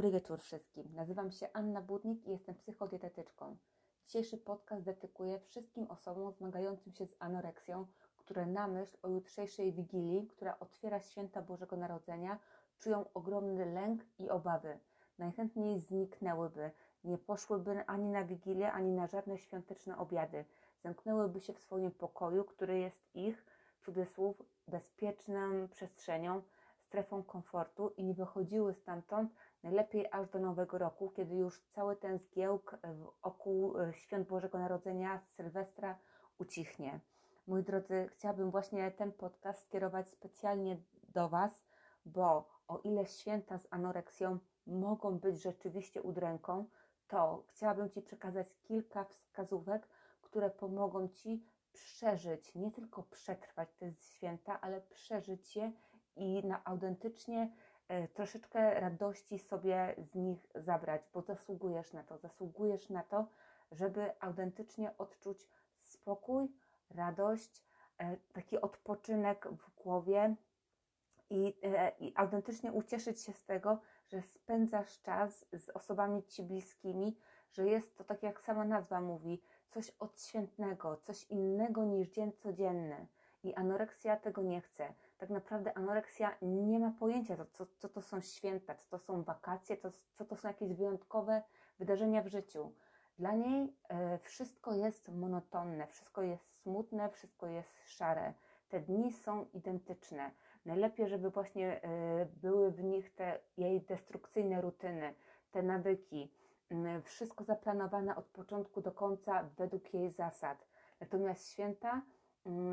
Dobry wieczór wszystkim. Nazywam się Anna Budnik i jestem psychodietetyczką. Dzisiejszy podcast dedykuję wszystkim osobom zmagającym się z anoreksją, które na myśl o jutrzejszej Wigilii, która otwiera święta Bożego Narodzenia, czują ogromny lęk i obawy. Najchętniej zniknęłyby, nie poszłyby ani na Wigilię, ani na żadne świąteczne obiady. Zamknęłyby się w swoim pokoju, który jest ich, cudzysłów, bezpieczną przestrzenią, strefą komfortu i nie wychodziły stamtąd najlepiej aż do Nowego Roku, kiedy już cały ten zgiełk wokół e, świąt Bożego Narodzenia, Sylwestra ucichnie. Moi drodzy, chciałabym właśnie ten podcast skierować specjalnie do Was, bo o ile święta z anoreksją mogą być rzeczywiście udręką, to chciałabym Ci przekazać kilka wskazówek, które pomogą Ci przeżyć, nie tylko przetrwać te święta, ale przeżyć je i na autentycznie e, troszeczkę radości sobie z nich zabrać, bo zasługujesz na to, zasługujesz na to, żeby autentycznie odczuć spokój, radość, e, taki odpoczynek w głowie i, e, i autentycznie ucieszyć się z tego, że spędzasz czas z osobami ci bliskimi, że jest to, tak jak sama nazwa mówi, coś odświętnego, coś innego niż dzień codzienny. I anoreksja tego nie chce. Tak naprawdę anoreksja nie ma pojęcia, co, co, to są święta, co to są wakacje, co, co to są jakieś wyjątkowe wydarzenia w życiu. Dla niej e, wszystko jest monotonne, wszystko jest smutne, wszystko jest szare. Te dni są identyczne. Najlepiej, żeby właśnie e, były w nich te jej destrukcyjne rutyny, te nawyki, wszystko zaplanowane od początku do końca według jej zasad. Natomiast święta Mm,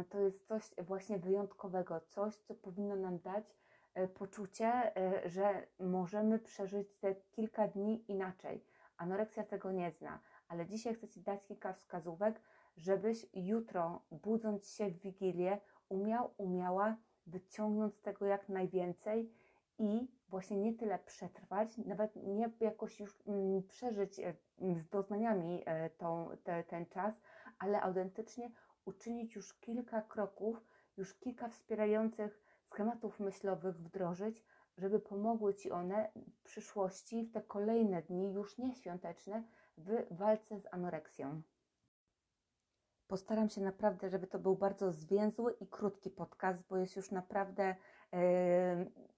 to jest coś właśnie wyjątkowego, coś, co powinno nam dać e, poczucie, e, że możemy przeżyć te kilka dni inaczej. Anoreksja tego nie zna, ale dzisiaj chcę Ci dać kilka wskazówek, żebyś jutro, budząc się w Wigilię, umiał, umiała wyciągnąć z tego jak najwięcej i właśnie nie tyle przetrwać, nawet nie jakoś już mm, przeżyć e, z doznaniami tą, te, ten czas, ale autentycznie uczynić już kilka kroków, już kilka wspierających schematów myślowych wdrożyć, żeby pomogły Ci one w przyszłości, w te kolejne dni, już nieświąteczne, w walce z anoreksją. Postaram się naprawdę, żeby to był bardzo zwięzły i krótki podcast, bo jest już naprawdę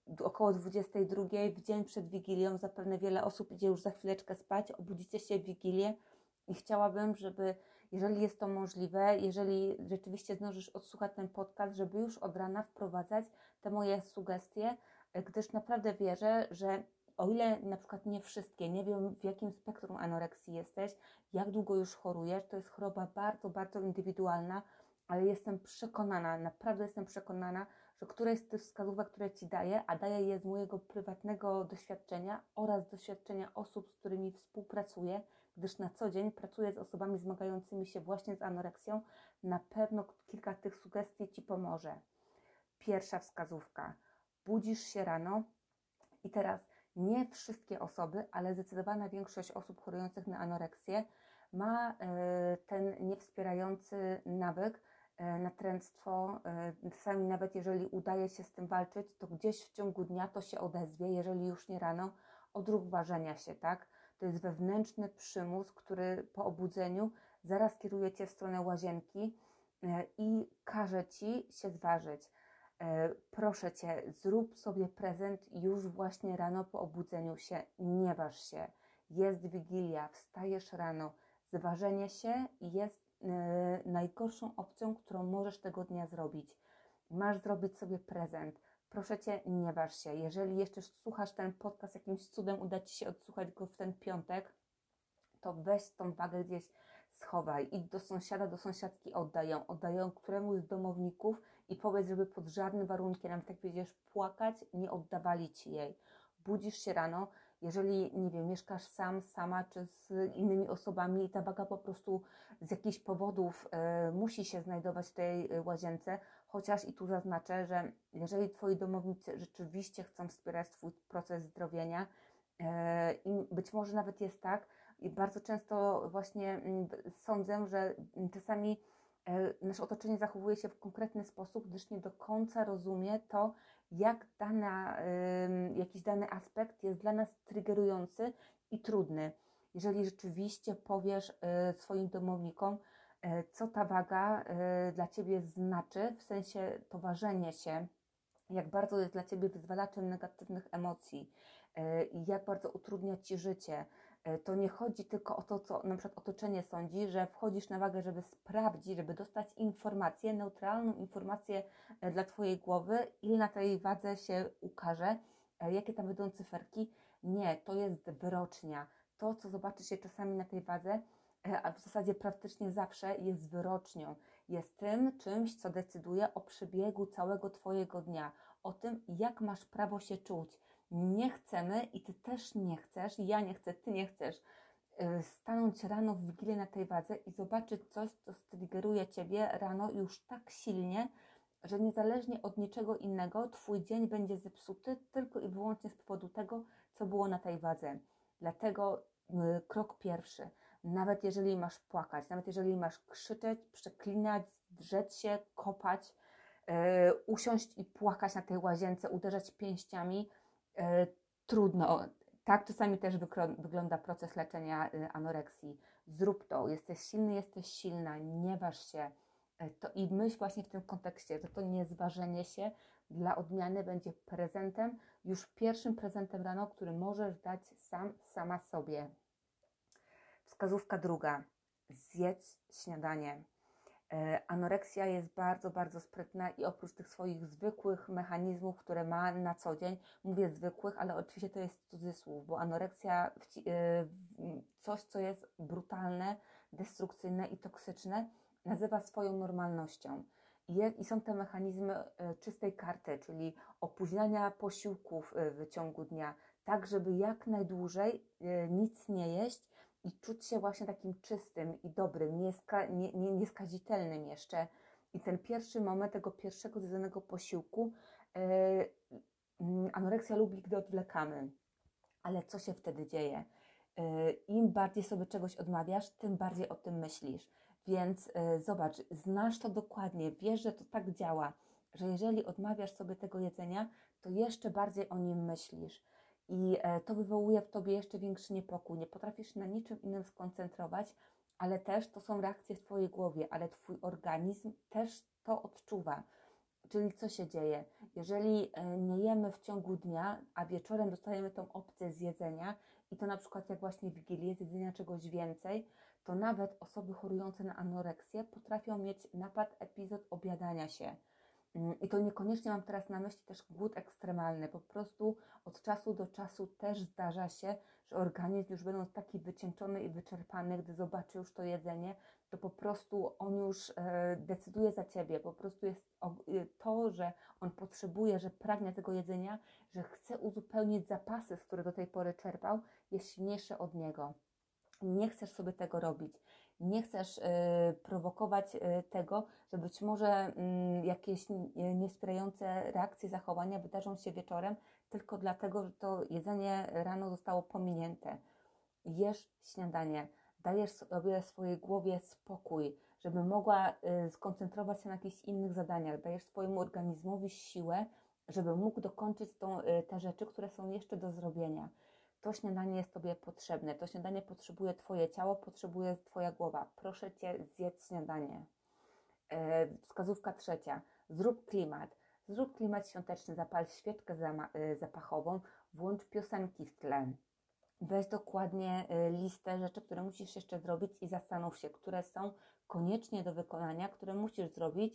yy, około 22 w dzień przed Wigilią. Zapewne wiele osób idzie już za chwileczkę spać, obudzicie się w Wigilię i chciałabym, żeby jeżeli jest to możliwe, jeżeli rzeczywiście zdążysz odsłuchać ten podcast, żeby już od rana wprowadzać te moje sugestie, gdyż naprawdę wierzę, że o ile na przykład nie wszystkie, nie wiem w jakim spektrum anoreksji jesteś, jak długo już chorujesz, to jest choroba bardzo, bardzo indywidualna, ale jestem przekonana, naprawdę jestem przekonana, że któreś z tych wskazówek, które Ci daję, a daję je z mojego prywatnego doświadczenia oraz doświadczenia osób, z którymi współpracuję, gdyż na co dzień pracuję z osobami zmagającymi się właśnie z anoreksją, na pewno kilka tych sugestii Ci pomoże. Pierwsza wskazówka. Budzisz się rano i teraz nie wszystkie osoby, ale zdecydowana większość osób chorujących na anoreksję ma e, ten niewspierający nawyk e, natręctwo. E, czasami nawet jeżeli udaje się z tym walczyć, to gdzieś w ciągu dnia to się odezwie, jeżeli już nie rano, odruch ważenia się, tak? To jest wewnętrzny przymus, który po obudzeniu zaraz kieruje cię w stronę łazienki e, i każe ci się zważyć. E, proszę cię, zrób sobie prezent już właśnie rano po obudzeniu się. Nie waż się. Jest wigilia, wstajesz rano. Zważenie się jest e, najgorszą opcją, którą możesz tego dnia zrobić. Masz zrobić sobie prezent proszę Cię, nie waż się. Jeżeli jeszcze słuchasz ten podcast, jakimś cudem uda Ci się odsłuchać go w ten piątek, to weź tą wagę gdzieś schowaj. Idź do sąsiada, do sąsiadki oddaj ją. Oddaj ją któremuś z domowników i powiedz, żeby pod żadnym warunkiem, nawet jak będziesz płakać, nie oddawali Ci jej. Budzisz się rano, jeżeli, nie wiem, mieszkasz sam, sama czy z innymi osobami i ta waga po prostu z jakichś powodów y, musi się znajdować w tej e, łazience, chociaż i tu zaznaczę, że jeżeli Twoi domownicy rzeczywiście chcą wspierać Twój proces zdrowienia, y, i być może nawet jest tak, i bardzo często właśnie y, sądzę, że czasami nasze otoczenie zachowuje się w konkretny sposób, gdyż nie do końca rozumie to, jak dana, jakiś dany aspekt jest dla nas triggerujący i trudny. Jeżeli rzeczywiście powiesz swoim domownikom, co ta waga dla Ciebie znaczy, w sensie to ważenie się, jak bardzo jest dla Ciebie wyzwalaczem negatywnych emocji i jak bardzo utrudnia Ci życie, E, to nie chodzi tylko o to, co na przykład otoczenie sądzi, że wchodzisz na wagę, żeby sprawdzić, żeby dostać informację, neutralną informację e, dla Twojej głowy, ile na tej wadze się ukaże, e, jakie tam będą cyferki. Nie, to jest wyrocznia. To, co zobaczy się czasami na tej wadze, a w zasadzie praktycznie zawsze jest wyrocznią. Jest tym czymś, co decyduje o przebiegu całego Twojego dnia, o tym, jak masz prawo się czuć nie chcemy i ty też nie chcesz, ja nie chcę, ty nie chcesz y, stanąć rano w wigilię na tej wadze i zobaczyć coś, co striggeruje ciebie rano już tak silnie, że niezależnie od niczego innego, twój dzień będzie zepsuty tylko i wyłącznie z powodu tego, co było na tej wadze. Dlatego krok pierwszy. Nawet jeżeli masz płakać, nawet jeżeli masz krzyczeć, przeklinać, drzeć się, kopać, yy, usiąść i płakać na tej łazience, uderzać pięściami, E, trudno. Tak czasami też wygląda proces leczenia y, anoreksji. Zrób to, jesteś silny, jesteś silna, nie waż się. E, to I myśl właśnie w tym kontekście, że to niezważenie się dla odmiany będzie prezentem, już pierwszym prezentem rano, który możesz dać sam, sama sobie. Wskazówka druga. Zjedz śniadanie. E, anoreksja jest bardzo, bardzo sprytna i oprócz tych swoich zwykłych mechanizmów, które ma na co dzień, mówię zwykłych, ale oczywiście to jest cudzysłów, bo anoreksja, e, coś co jest brutalne, destrukcyjne i toksyczne, nazywa swoją normalnością. I są te mechanizmy e, czystej karty, czyli opóźniania posiłków w ciągu dnia, tak żeby jak najdłużej nic nie jeść, i czuć się właśnie takim czystym i dobrym, nieska, nie, nie, nieskazitelnym jeszcze. I ten pierwszy moment tego pierwszego zjedzonego posiłku, yy, anoreksja lubi, gdy odwlekamy. Ale co się wtedy dzieje? Yy, Im bardziej sobie czegoś odmawiasz, tym bardziej o tym myślisz. Więc yy, zobacz, znasz to dokładnie, wiesz, że to tak działa, że jeżeli odmawiasz sobie tego jedzenia, to jeszcze bardziej o nim myślisz i e, to wywołuje w tobie jeszcze większy niepokój. Nie potrafisz na niczym innym skoncentrować, ale też to są reakcje w twojej głowie, ale twój organizm też to odczuwa. Czyli co się dzieje? Jeżeli e, nie jemy w ciągu dnia, a wieczorem dostajemy tą opcję zjedzenia i to na przykład jak właśnie Wigilię, zjedzenia czegoś więcej, to nawet osoby chorujące na anoreksję potrafią mieć napad, epizod obiadania się. Mm, I to niekoniecznie mam teraz na myśli też głód ekstremalny. Po prostu od czasu do czasu też zdarza się, że organizm już będąc taki wycieńczony i wyczerpany, gdy zobaczy już to jedzenie, to po prostu on już e, decyduje za ciebie. Po prostu jest y, to, że on potrzebuje, że pragnie tego jedzenia, że chce uzupełnić zapasy, z których do tej pory czerpał, jest silniejsze od niego. Nie chcesz sobie tego robić nie chcesz y, prowokować y, tego, że być może y, jakieś niesprzyjające reakcje, zachowania wydarzą się wieczorem, tylko dlatego, że to jedzenie rano zostało pominięte. Jesz śniadanie, dajesz sobie swojej głowie spokój, żeby mogła y, skoncentrować się na jakichś innych zadaniach, dajesz swojemu organizmowi siłę, żeby mógł dokończyć tą, y, te rzeczy, które są jeszcze do zrobienia to śniadanie jest Tobie potrzebne, to śniadanie potrzebuje Twoje ciało, potrzebuje Twoja głowa. Proszę Cię, zjedz śniadanie. E, wskazówka trzecia. Zrób klimat. Zrób klimat świąteczny, zapal świeczkę e, zapachową, włącz piosenki w tle. Weź dokładnie e, listę rzeczy, które musisz jeszcze zrobić i zastanów się, które są koniecznie do wykonania, które musisz zrobić,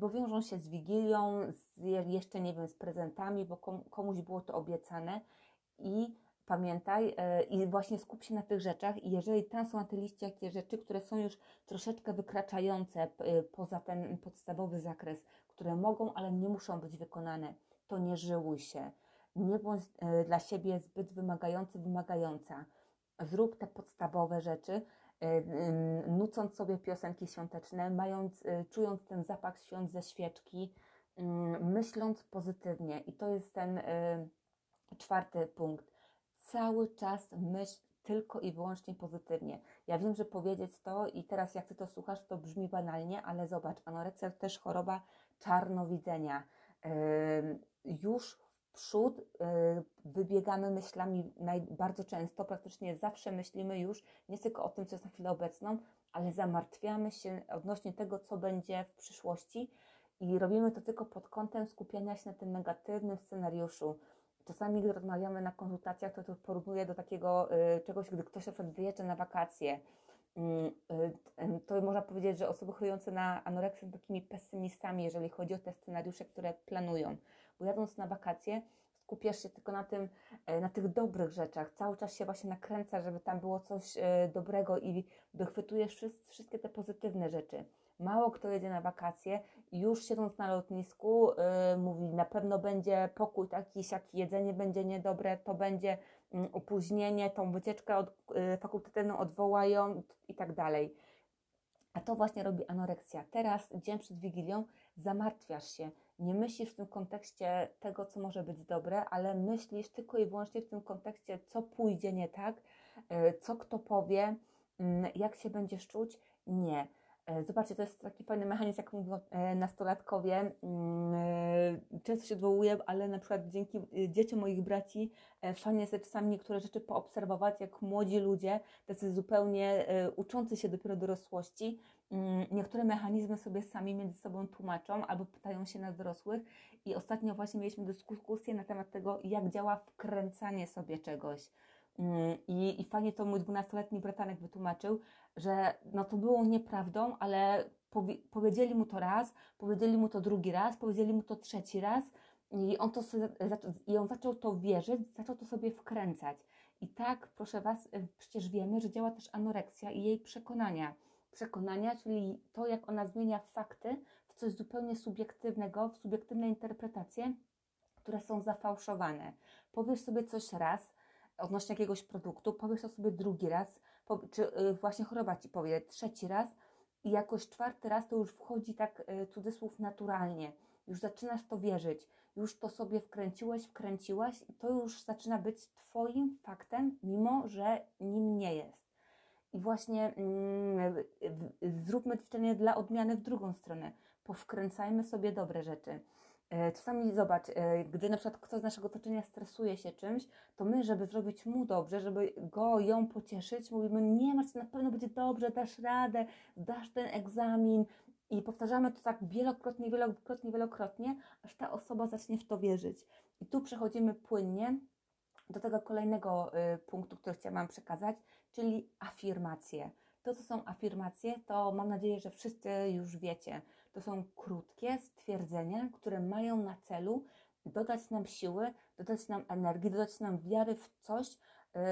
bo wiążą się z wigilią, z, jeszcze nie wiem, z prezentami, bo komuś było to obiecane i pamiętaj e, i właśnie skup się na tych rzeczach i jeżeli tam są na tej liście jakieś rzeczy, które są już troszeczkę wykraczające e, poza ten podstawowy zakres, które mogą, ale nie muszą być wykonane, to nie żyłuj się. Nie bądź e, dla siebie zbyt wymagający, wymagająca. Zrób te podstawowe rzeczy, nucąc sobie piosenki świąteczne, mając, czując ten zapach świąt ze świeczki, myśląc pozytywnie. I to jest ten czwarty punkt cały czas myśl tylko i wyłącznie pozytywnie. Ja wiem, że powiedzieć to i teraz jak Ty to słuchasz, to brzmi banalnie, ale zobacz, anoreksja to też choroba czarnowidzenia. Już w przód wybiegamy myślami bardzo często, praktycznie zawsze myślimy już nie tylko o tym, co jest na chwilę obecną, ale zamartwiamy się odnośnie tego, co będzie w przyszłości i robimy to tylko pod kątem skupiania się na tym negatywnym scenariuszu. Czasami, gdy rozmawiamy na konsultacjach, to to porównuję do takiego y, czegoś, gdy ktoś na przykład wyjeżdża na wakacje. Mm, y, to można powiedzieć, że osoby chorujące na anoreksję są takimi pesymistami, jeżeli chodzi o te scenariusze, które planują. Bo jadąc na wakacje, skupiasz się tylko na tym, e, na tych dobrych rzeczach. Cały czas się właśnie nakręca, żeby tam było coś e, dobrego i wychwytujesz wszystkie te pozytywne rzeczy. Mało kto jedzie na wakacje już siedząc na lotnisku yy, mówi, na pewno będzie pokój taki, siaki, jedzenie będzie niedobre, to będzie yy, opóźnienie, tą wycieczkę od, yy, odwołają i tak dalej. A to właśnie robi anoreksja. Teraz, dzień przed Wigilią, zamartwiasz się. Nie myślisz w tym kontekście tego, co może być dobre, ale myślisz tylko i wyłącznie w tym kontekście, co pójdzie nie tak, co kto powie, mm, jak się będziesz czuć. Nie. E, zobaczcie, to jest taki fajny mechanizm, jak mówią e, nastolatkowie. Mm, e, często się odwołuję, ale na przykład dzięki dzieciom moich braci fajnie jest czasami niektóre rzeczy poobserwować, jak młodzi ludzie, tacy zupełnie uczący się dopiero dorosłości, mm, niektóre mechanizmy sobie sami między sobą tłumaczą albo pytają się na dorosłych. I ostatnio właśnie mieliśmy dyskusję na temat tego, jak działa wkręcanie sobie czegoś. Mm, I, I fajnie to mój dwunastoletni bratanek wytłumaczył, że no to było nieprawdą, ale powie, powiedzieli mu to raz, powiedzieli mu to drugi raz, powiedzieli mu to trzeci raz i on, to i on zaczął to wierzyć, zaczął to sobie wkręcać. I tak, proszę Was, y, przecież wiemy, że działa też anoreksja i jej przekonania. Przekonania, czyli to, jak ona zmienia fakty w coś zupełnie subiektywnego, w subiektywne interpretacje, które są zafałszowane. Powiesz sobie coś raz, odnośnie jakiegoś produktu, powiesz to sobie drugi raz, czy y, właśnie choroba ci powie trzeci raz i jakoś czwarty raz to już wchodzi tak y, cudzysłów naturalnie. Już zaczynasz to wierzyć, już to sobie wkręciłeś, wkręciłaś i to już zaczyna być Twoim faktem, mimo że nim nie jest. I właśnie mm, zróbmy ćwiczenie dla odmiany w drugą stronę. Powkręcajmy sobie dobre rzeczy. E, czasami zobacz, e, gdy na przykład ktoś z naszego otoczenia stresuje się czymś, to my, żeby zrobić mu dobrze, żeby go, ją pocieszyć, mówimy, nie masz, na pewno będzie dobrze, dasz radę, dasz ten egzamin i powtarzamy to tak wielokrotnie, wielokrotnie, wielokrotnie, aż ta osoba zacznie w to wierzyć. I tu przechodzimy płynnie do tego kolejnego y, punktu, który chciałam przekazać, czyli afirmacje. To, co są afirmacje, to mam nadzieję, że wszyscy już wiecie. To są krótkie stwierdzenia, które mają na celu dodać nam siły, dodać nam energii, dodać nam wiary w coś, yy,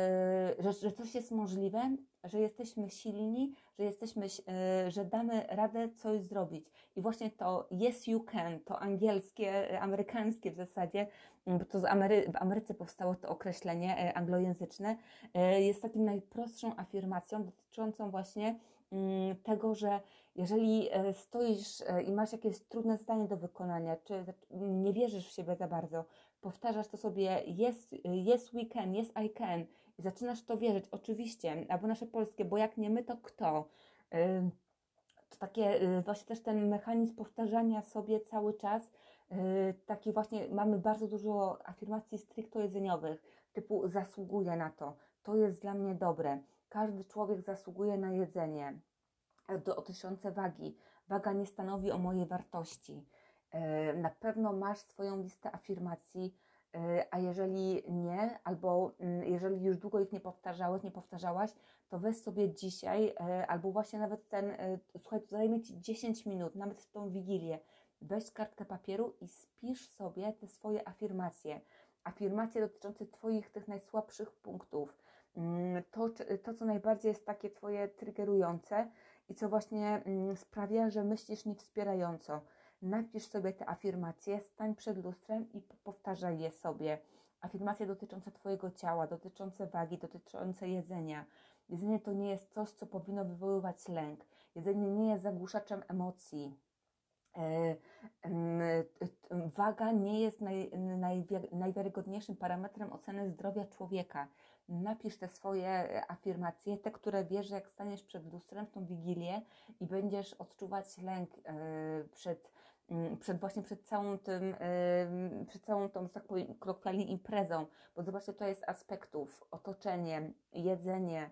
że, że coś jest możliwe, że jesteśmy silni, że jesteśmy, yy, że damy radę coś zrobić. I właśnie to yes you can, to angielskie, amerykańskie w zasadzie, bo to Amery w Ameryce powstało to określenie anglojęzyczne, jest takim najprostszą afirmacją dotyczącą właśnie mm, tego, że jeżeli e, stoisz e, i masz jakieś trudne zdanie do wykonania, czy nie wierzysz w siebie za bardzo, powtarzasz to sobie yes, yes we can, yes I can i zaczynasz to wierzyć, oczywiście, albo nasze polskie, bo jak nie my, to kto? To takie właśnie też ten mechanizm powtarzania sobie cały czas, taki właśnie mamy bardzo dużo afirmacji stricto jedzeniowych, typu zasługuję na to, to jest dla mnie dobre, każdy człowiek zasługuje na jedzenie, do, dotyczące wagi. Waga nie stanowi o mojej wartości. E, na pewno masz swoją listę afirmacji, e, a jeżeli nie, albo mm, jeżeli już długo ich nie powtarzałeś, nie powtarzałaś, to weź sobie dzisiaj, e, albo właśnie nawet ten, słuchaj, to zajmie Ci 10 minut, nawet w tą wigilię, weź kartkę papieru i spisz sobie te swoje afirmacje. Afirmacje dotyczące Twoich tych najsłabszych punktów. Mm, to, to, co najbardziej jest takie Twoje triggerujące, i co właśnie mm, sprawia, że myślisz niewspierająco. Napisz sobie te afirmacje, stań przed lustrem i powtarzaj je sobie. Afirmacje dotyczące Twojego ciała, dotyczące wagi, dotyczące jedzenia. Jedzenie to nie jest coś, co powinno wywoływać lęk. Jedzenie nie jest zagłuszaczem emocji. E, waga nie jest naj, naj, najwiarygodniejszym parametrem oceny zdrowia człowieka. Napisz te swoje e, afirmacje, te, które wiesz, jak staniesz przed lustrem w tą wigilię i będziesz odczuwać lęk yy, przed, yy, przed właśnie przed całą tym, yy, przed całą tą, że tak powiem, kolokwialnie imprezą, bo zobaczcie, to jest aspektów, otoczenie, jedzenie,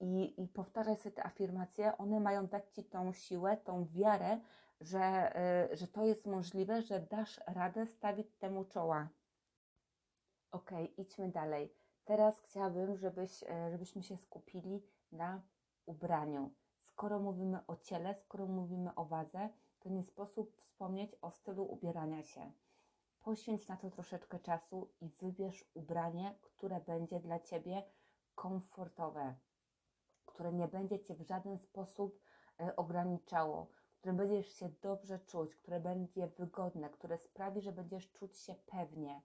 i, i powtarzaj sobie te afirmacje, one mają dać Ci tą siłę, tą wiarę, że, że to jest możliwe, że dasz radę stawić temu czoła. Ok, idźmy dalej. Teraz chciałabym, żebyś, e, żebyśmy się skupili na ubraniu. Skoro mówimy o ciele, skoro mówimy o wadze, to nie sposób wspomnieć o stylu ubierania się. Poświęć na to troszeczkę czasu i wybierz ubranie, które będzie dla Ciebie komfortowe, które nie będzie Cię w żaden sposób e, ograniczało, które będziesz się dobrze czuć, które będzie wygodne, które sprawi, że będziesz czuć się pewnie.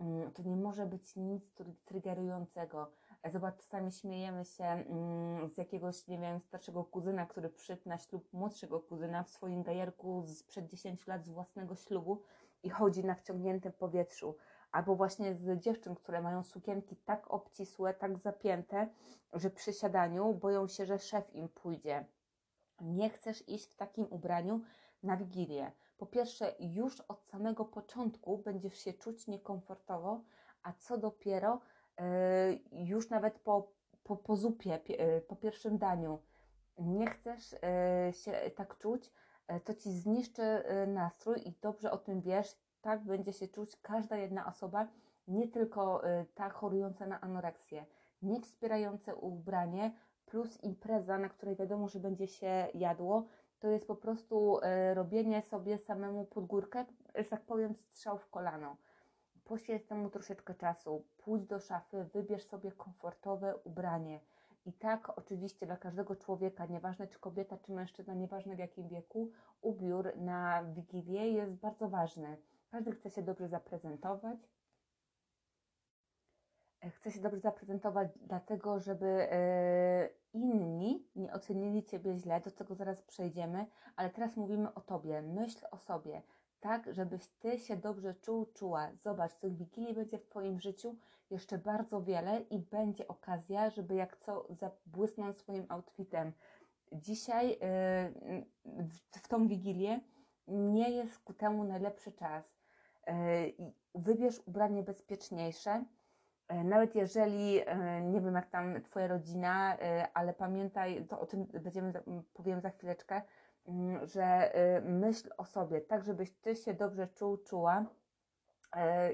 Mm, to nie może być nic triggerującego. E, zobacz, czasami śmiejemy się mm, z jakiegoś, nie wiem, starszego kuzyna, który przyszedł na ślub młodszego kuzyna w swoim gajerku sprzed 10 lat z własnego ślubu i chodzi na wciągniętym powietrzu albo właśnie z dziewczyn, które mają sukienki tak obcisłe, tak zapięte, że przy siadaniu boją się, że szef im pójdzie. Nie chcesz iść w takim ubraniu na wigilię. Po pierwsze, już od samego początku będziesz się czuć niekomfortowo, a co dopiero yy, już nawet po, po, po zupie, yy, po pierwszym daniu, nie chcesz yy, się tak czuć, to ci zniszczy nastrój i dobrze o tym wiesz, tak będzie się czuć każda jedna osoba, nie tylko ta chorująca na anoreksję. Nie wspierające ubranie plus impreza, na której wiadomo, że będzie się jadło, to jest po prostu y, robienie sobie samemu pod górkę, że tak powiem, strzał w kolano. Poświęć temu troszeczkę czasu, pójdź do szafy, wybierz sobie komfortowe ubranie. I tak oczywiście dla każdego człowieka, nieważne czy kobieta, czy mężczyzna, nieważne w jakim wieku, ubiór na Wigilię jest bardzo ważny. Każdy chce się dobrze zaprezentować. Chce się dobrze zaprezentować, dlatego żeby e, inni nie ocenili Ciebie źle, do tego zaraz przejdziemy, ale teraz mówimy o Tobie. Myśl o sobie, tak, żebyś Ty się dobrze czuł, czuła. Zobacz, tych wigilii będzie w Twoim życiu jeszcze bardzo wiele i będzie okazja, żeby jak co zabłysnąć swoim outfitem. Dzisiaj e, w tą wigilię nie jest ku temu najlepszy czas. E, wybierz ubranie bezpieczniejsze. E, nawet jeżeli, e, nie wiem jak tam Twoja rodzina, ale pamiętaj, to o tym będziemy, powiem za chwileczkę, że myśl o sobie, tak żebyś Ty się dobrze czuł, czuła.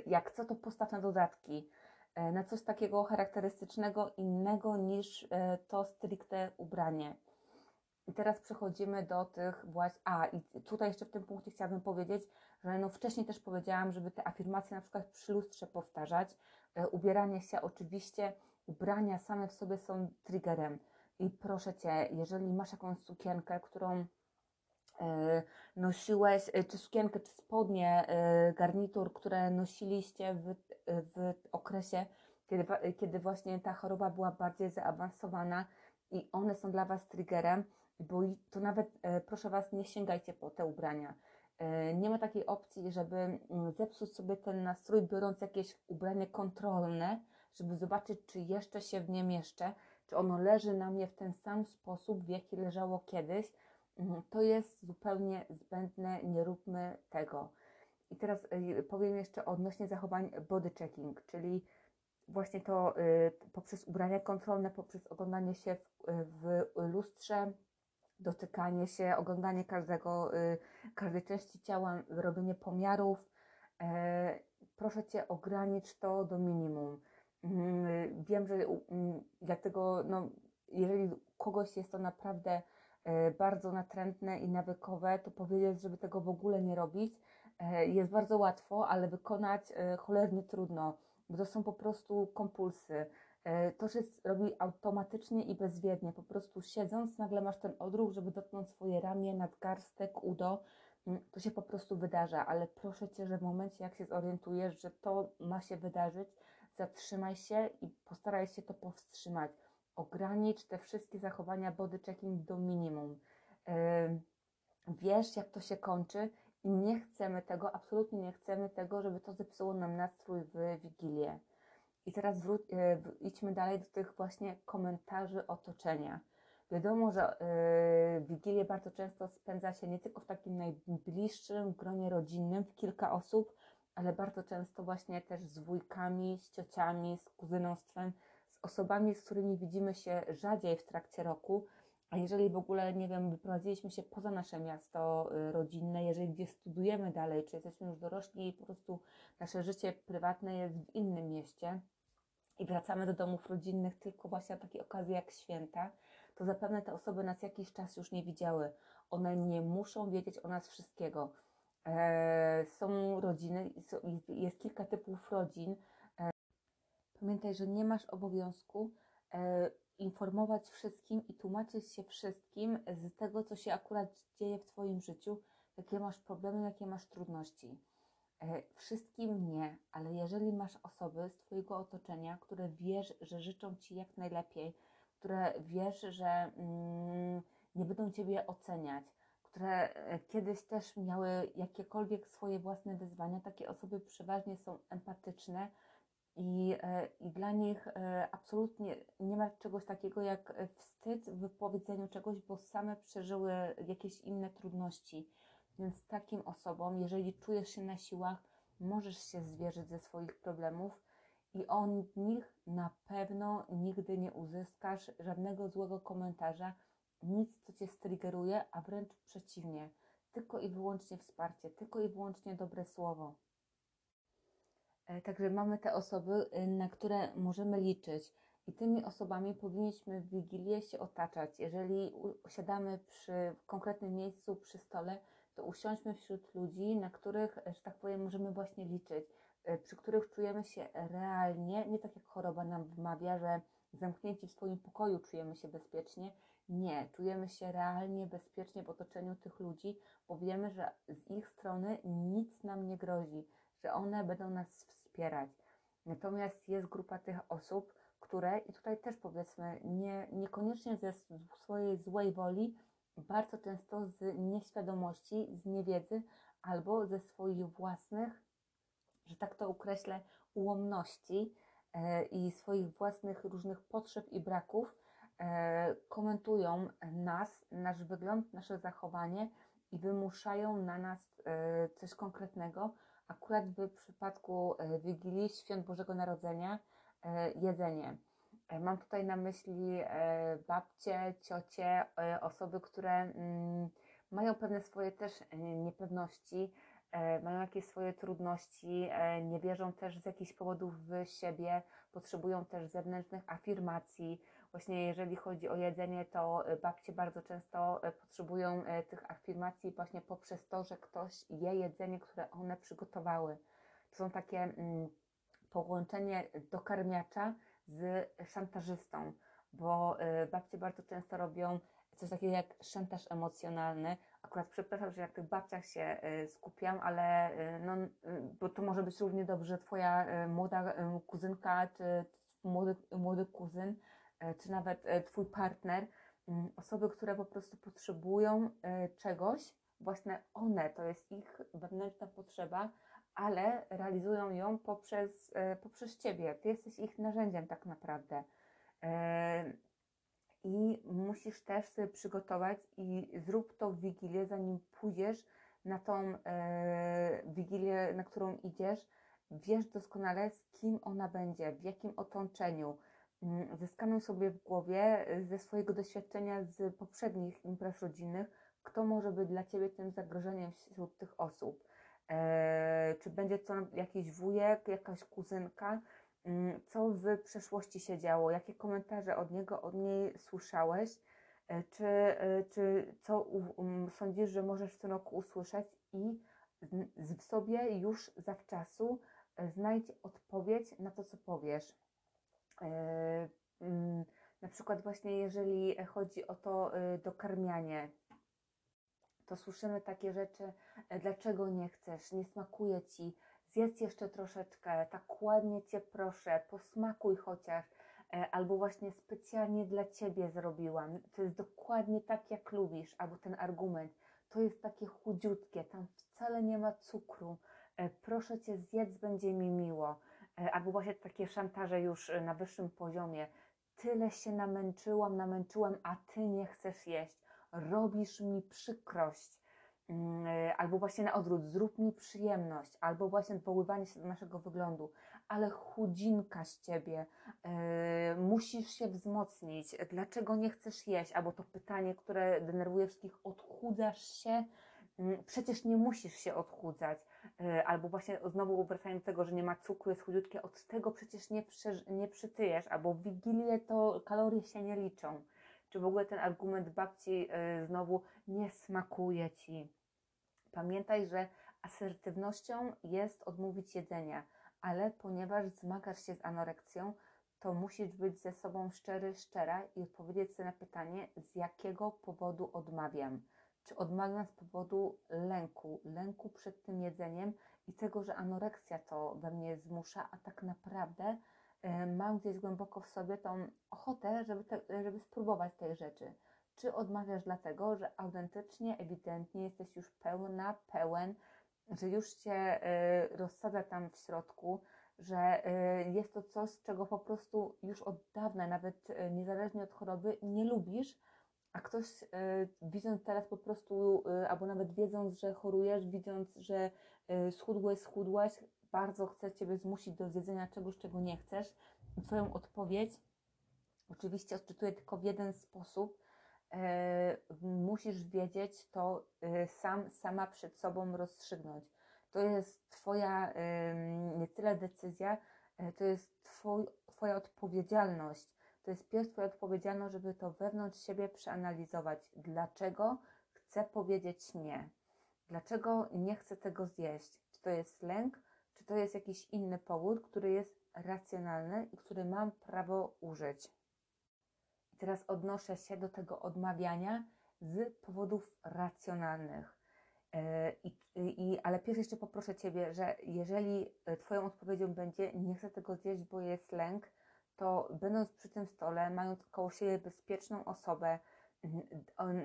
Jak co, to postaw na dodatki, na coś takiego charakterystycznego, innego niż to stricte ubranie. I teraz przechodzimy do tych właśnie. A, i tutaj jeszcze w tym punkcie chciałabym powiedzieć, że no wcześniej też powiedziałam, żeby te afirmacje na przykład przy lustrze powtarzać. E, ubieranie się, oczywiście, ubrania same w sobie są triggerem. I proszę cię, jeżeli masz jakąś sukienkę, którą e, nosiłeś, e, czy sukienkę, czy spodnie, garnitur, które nosiliście w, w okresie, kiedy, kiedy właśnie ta choroba była bardziej zaawansowana i one są dla Was triggerem, bo to nawet, proszę Was, nie sięgajcie po te ubrania. E, nie ma takiej opcji, żeby mm, zepsuć sobie ten nastrój, biorąc jakieś ubranie kontrolne, żeby zobaczyć, czy jeszcze się w nie mieszczę, czy ono leży na mnie w ten sam sposób, w jaki leżało kiedyś. Mm, to jest zupełnie zbędne, nie róbmy tego. I teraz e, powiem jeszcze odnośnie zachowań body checking, czyli właśnie to poprzez ubrania kontrolne, poprzez oglądanie się w, w lustrze, dotykanie się, oglądanie każdego, y, każdej części ciała, robienie pomiarów. E, proszę Cię, ogranicz to do minimum. Mm, wiem, że mm, dlatego, no, jeżeli kogoś jest to naprawdę e, bardzo natrętne i nawykowe, to powiedzieć, żeby tego w ogóle nie robić, e, jest bardzo łatwo, ale wykonać cholernie trudno, bo to są po prostu kompulsy. E, to się robi automatycznie i bezwiednie. Po prostu siedząc, nagle masz ten odruch, żeby dotknąć swoje ramię, nadgarstek, udo. Mm, to się po prostu wydarza, ale proszę Cię, że w momencie, jak się zorientujesz, że to ma się wydarzyć, zatrzymaj się i postaraj się to powstrzymać. Ogranicz te wszystkie zachowania body checking do minimum. Wiesz, jak to się kończy I nie chcemy tego, absolutnie nie chcemy tego, żeby to zepsuło nam nastrój w Wigilię. I teraz wró- e, idźmy dalej do tych właśnie komentarzy otoczenia. Wiadomo, że y, Wigilię bardzo często spędza się nie tylko w takim najbliższym gronie rodzinnym, w kilka osób, ale bardzo często właśnie też z wujkami, z ciociami, z kuzynostwem, z osobami, z którymi widzimy się rzadziej w trakcie roku. A jeżeli w ogóle, nie wiem, wyprowadziliśmy się poza nasze miasto y, rodzinne, jeżeli gdzieś studujemy dalej, czy jesteśmy już dorośli i po prostu nasze życie prywatne jest w innym mieście i wracamy do domów rodzinnych tylko właśnie na takie okazje jak święta, to zapewne te osoby nas jakiś czas już nie widziały. One nie muszą wiedzieć o nas wszystkiego. E, są rodziny, jest kilka typów rodzin. E, pamiętaj, że nie masz obowiązku e, informować wszystkim i tłumaczyć się wszystkim z tego, co się akurat dzieje w Twoim życiu, jakie masz problemy, jakie masz trudności. E, Wszystkim nie, ale jeżeli masz osoby z Twojego otoczenia, które wiesz, że życzą Ci jak najlepiej, które wiesz, że mm, nie będą Ciebie oceniać, które e, kiedyś też miały jakiekolwiek swoje własne wyzwania, takie osoby przeważnie są empatyczne i, e, i dla nich absolutnie nie ma czegoś takiego jak wstyd w wypowiedzeniu czegoś, bo same przeżyły jakieś inne trudności. Więc takim osobom, jeżeli czujesz się na siłach, możesz się zwierzyć ze swoich problemów i od nich na pewno nigdy nie uzyskasz żadnego złego komentarza, nic, co cię striggeruje, a wręcz przeciwnie. Tylko i wyłącznie wsparcie, tylko i wyłącznie dobre słowo. E, Także mamy te osoby, y, na które możemy liczyć. I tymi osobami powinniśmy w Wigilię się otaczać. Jeżeli siadamy przy konkretnym miejscu przy stole, to usiądźmy wśród ludzi, na których, że tak powiem, możemy właśnie liczyć, e, przy których czujemy się realnie, nie tak jak choroba nam wmawia, że zamknięci w swoim pokoju czujemy się bezpiecznie. Nie, czujemy się realnie bezpiecznie w otoczeniu tych ludzi, bo wiemy, że z ich strony nic nam nie grozi, że one będą nas wspierać. Natomiast jest grupa tych osób, które, i tutaj też powiedzmy, nie, niekoniecznie ze swojej złej woli, bardzo często z nieświadomości, z niewiedzy albo ze swoich własnych, że tak to określę, ułomności e, i swoich własnych różnych potrzeb i braków e, komentują nas, nasz wygląd, nasze zachowanie i wymuszają na nas e, coś konkretnego. Akurat w przypadku Wigilii, Świąt Bożego Narodzenia, jedzenie. E, Mam tutaj na myśli e, babcie, ciocie, e, osoby, które mm, mają pewne swoje też niepewności, mają jakieś swoje trudności, nie wierzą też z jakichś powodów w siebie, potrzebują też zewnętrznych afirmacji. Właśnie jeżeli chodzi o jedzenie, to babcie bardzo często potrzebują tych afirmacji właśnie poprzez to, że ktoś je jedzenie, które one przygotowały. To są takie mm, połączenie dokarmiacza z szantażystą, bo y, babcie bardzo często robią coś takiego jak szantaż emocjonalny. Akurat przepraszam, że w tych babciach się y, skupiam, ale y, no, bo to może być równie dobrze twoja młoda kuzynka, czy młody, młody kuzyn, czy nawet twój partner. Mm, Osoby, które po prostu potrzebują czegoś, właśnie one, to jest ich wewnętrzna potrzeba, ale realizują ją poprzez, e, poprzez Ciebie. Ty jesteś ich narzędziem tak naprawdę. E, I musisz też sobie przygotować i zrób to w Wigilię, zanim pójdziesz na tą e, Wigilię, na którą idziesz. Wiesz doskonale, z kim ona będzie, w jakim otoczeniu. Mm, Zeskanuj sobie w głowie ze swojego doświadczenia z poprzednich imprez rodzinnych, kto może być dla Ciebie tym zagrożeniem wśród tych osób. E, czy będzie to jakiś wujek, jakaś kuzynka, mm, co w przeszłości się działo, jakie komentarze od niego, od niej słyszałeś, e, czy, e, czy co um, sądzisz, że możesz w tym roku usłyszeć i w sobie już zawczasu e, znajdź odpowiedź na to, co powiesz. Mm, Na przykład właśnie jeżeli chodzi o to e, dokarmianie, to słyszymy takie rzeczy, e, dlaczego nie chcesz, nie smakuje ci, zjedz jeszcze troszeczkę, tak ładnie cię proszę, posmakuj chociaż, e, albo właśnie specjalnie dla ciebie zrobiłam, to jest dokładnie tak, jak lubisz, albo ten argument, to jest takie chudziutkie, tam wcale nie ma cukru, e, proszę cię, zjedz, będzie mi miło. Albo właśnie takie szantaże już na wyższym poziomie. Tyle się namęczyłam, namęczyłam, a ty nie chcesz jeść. Robisz mi przykrość. Mm, e, Albo właśnie na odwrót, zrób mi przyjemność, albo właśnie odwoływanie się do naszego wyglądu, ale chudzinka z ciebie, e, musisz się wzmocnić, dlaczego nie chcesz jeść? Albo to pytanie, które denerwuje wszystkich, odchudzasz się? Mm, Przecież nie musisz się odchudzać. E, Albo właśnie znowu wracając do tego, że nie ma cukru, jest chudziutkie, od tego przecież nie, przeż- nie przytyjesz, albo w Wigilię to kalorie się nie liczą. Czy w ogóle ten argument babci e, znowu nie smakuje ci. Pamiętaj, że asertywnością jest odmówić jedzenia, ale ponieważ zmagasz się z anorekcją, to musisz być ze sobą szczery, szczera i odpowiedzieć sobie na pytanie, z jakiego powodu odmawiam. Czy odmawiam z powodu lęku, lęku przed tym jedzeniem i tego, że anoreksja to we mnie zmusza, a tak naprawdę mam gdzieś głęboko w sobie tą ochotę, żeby, te, żeby spróbować tej rzeczy. Czy odmawiasz dlatego, że autentycznie, ewidentnie jesteś już pełna, pełen, że już cię e, rozsadza tam w środku, że e, jest to coś, czego po prostu już od dawna, nawet e, niezależnie od choroby, nie lubisz, a ktoś e, widząc teraz po prostu, e, albo nawet wiedząc, że chorujesz, widząc, że e, schudłeś, schudłaś, bardzo chce Ciebie zmusić do zjedzenia czegoś, czego nie chcesz. Twoją odpowiedź oczywiście odczytuję tylko w jeden sposób. E, musisz wiedzieć to e, sam, sama przed sobą rozstrzygnąć. To jest Twoja nie tyle decyzja, e, to jest twój, Twoja odpowiedzialność. To jest pierw Twoja odpowiedzialność, żeby to wewnątrz siebie przeanalizować. Dlaczego chcę powiedzieć nie? Dlaczego nie chcę tego zjeść? Czy to jest lęk, czy to jest jakiś inny powód, który jest racjonalny i który mam prawo użyć? I teraz odnoszę się do tego odmawiania z powodów racjonalnych. E, I, i, ale pierwszy jeszcze poproszę Ciebie, że jeżeli Twoją odpowiedzią będzie nie chcę tego zjeść, bo jest lęk, to będąc przy tym stole, mając koło siebie bezpieczną osobę,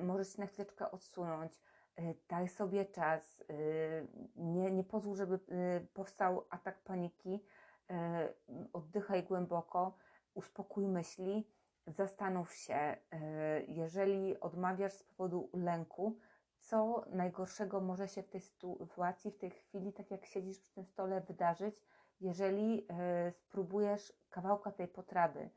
możesz się na chwileczkę odsunąć, daj sobie czas, y, nie, nie pozwól, żeby y, powstał atak paniki, oddychaj głęboko, uspokój myśli, zastanów się, jeżeli odmawiasz z powodu lęku, co najgorszego może się w tej sytuacji, w tej chwili, tak jak siedzisz przy tym stole, wydarzyć, jeżeli e, spróbujesz kawałka tej potrawy.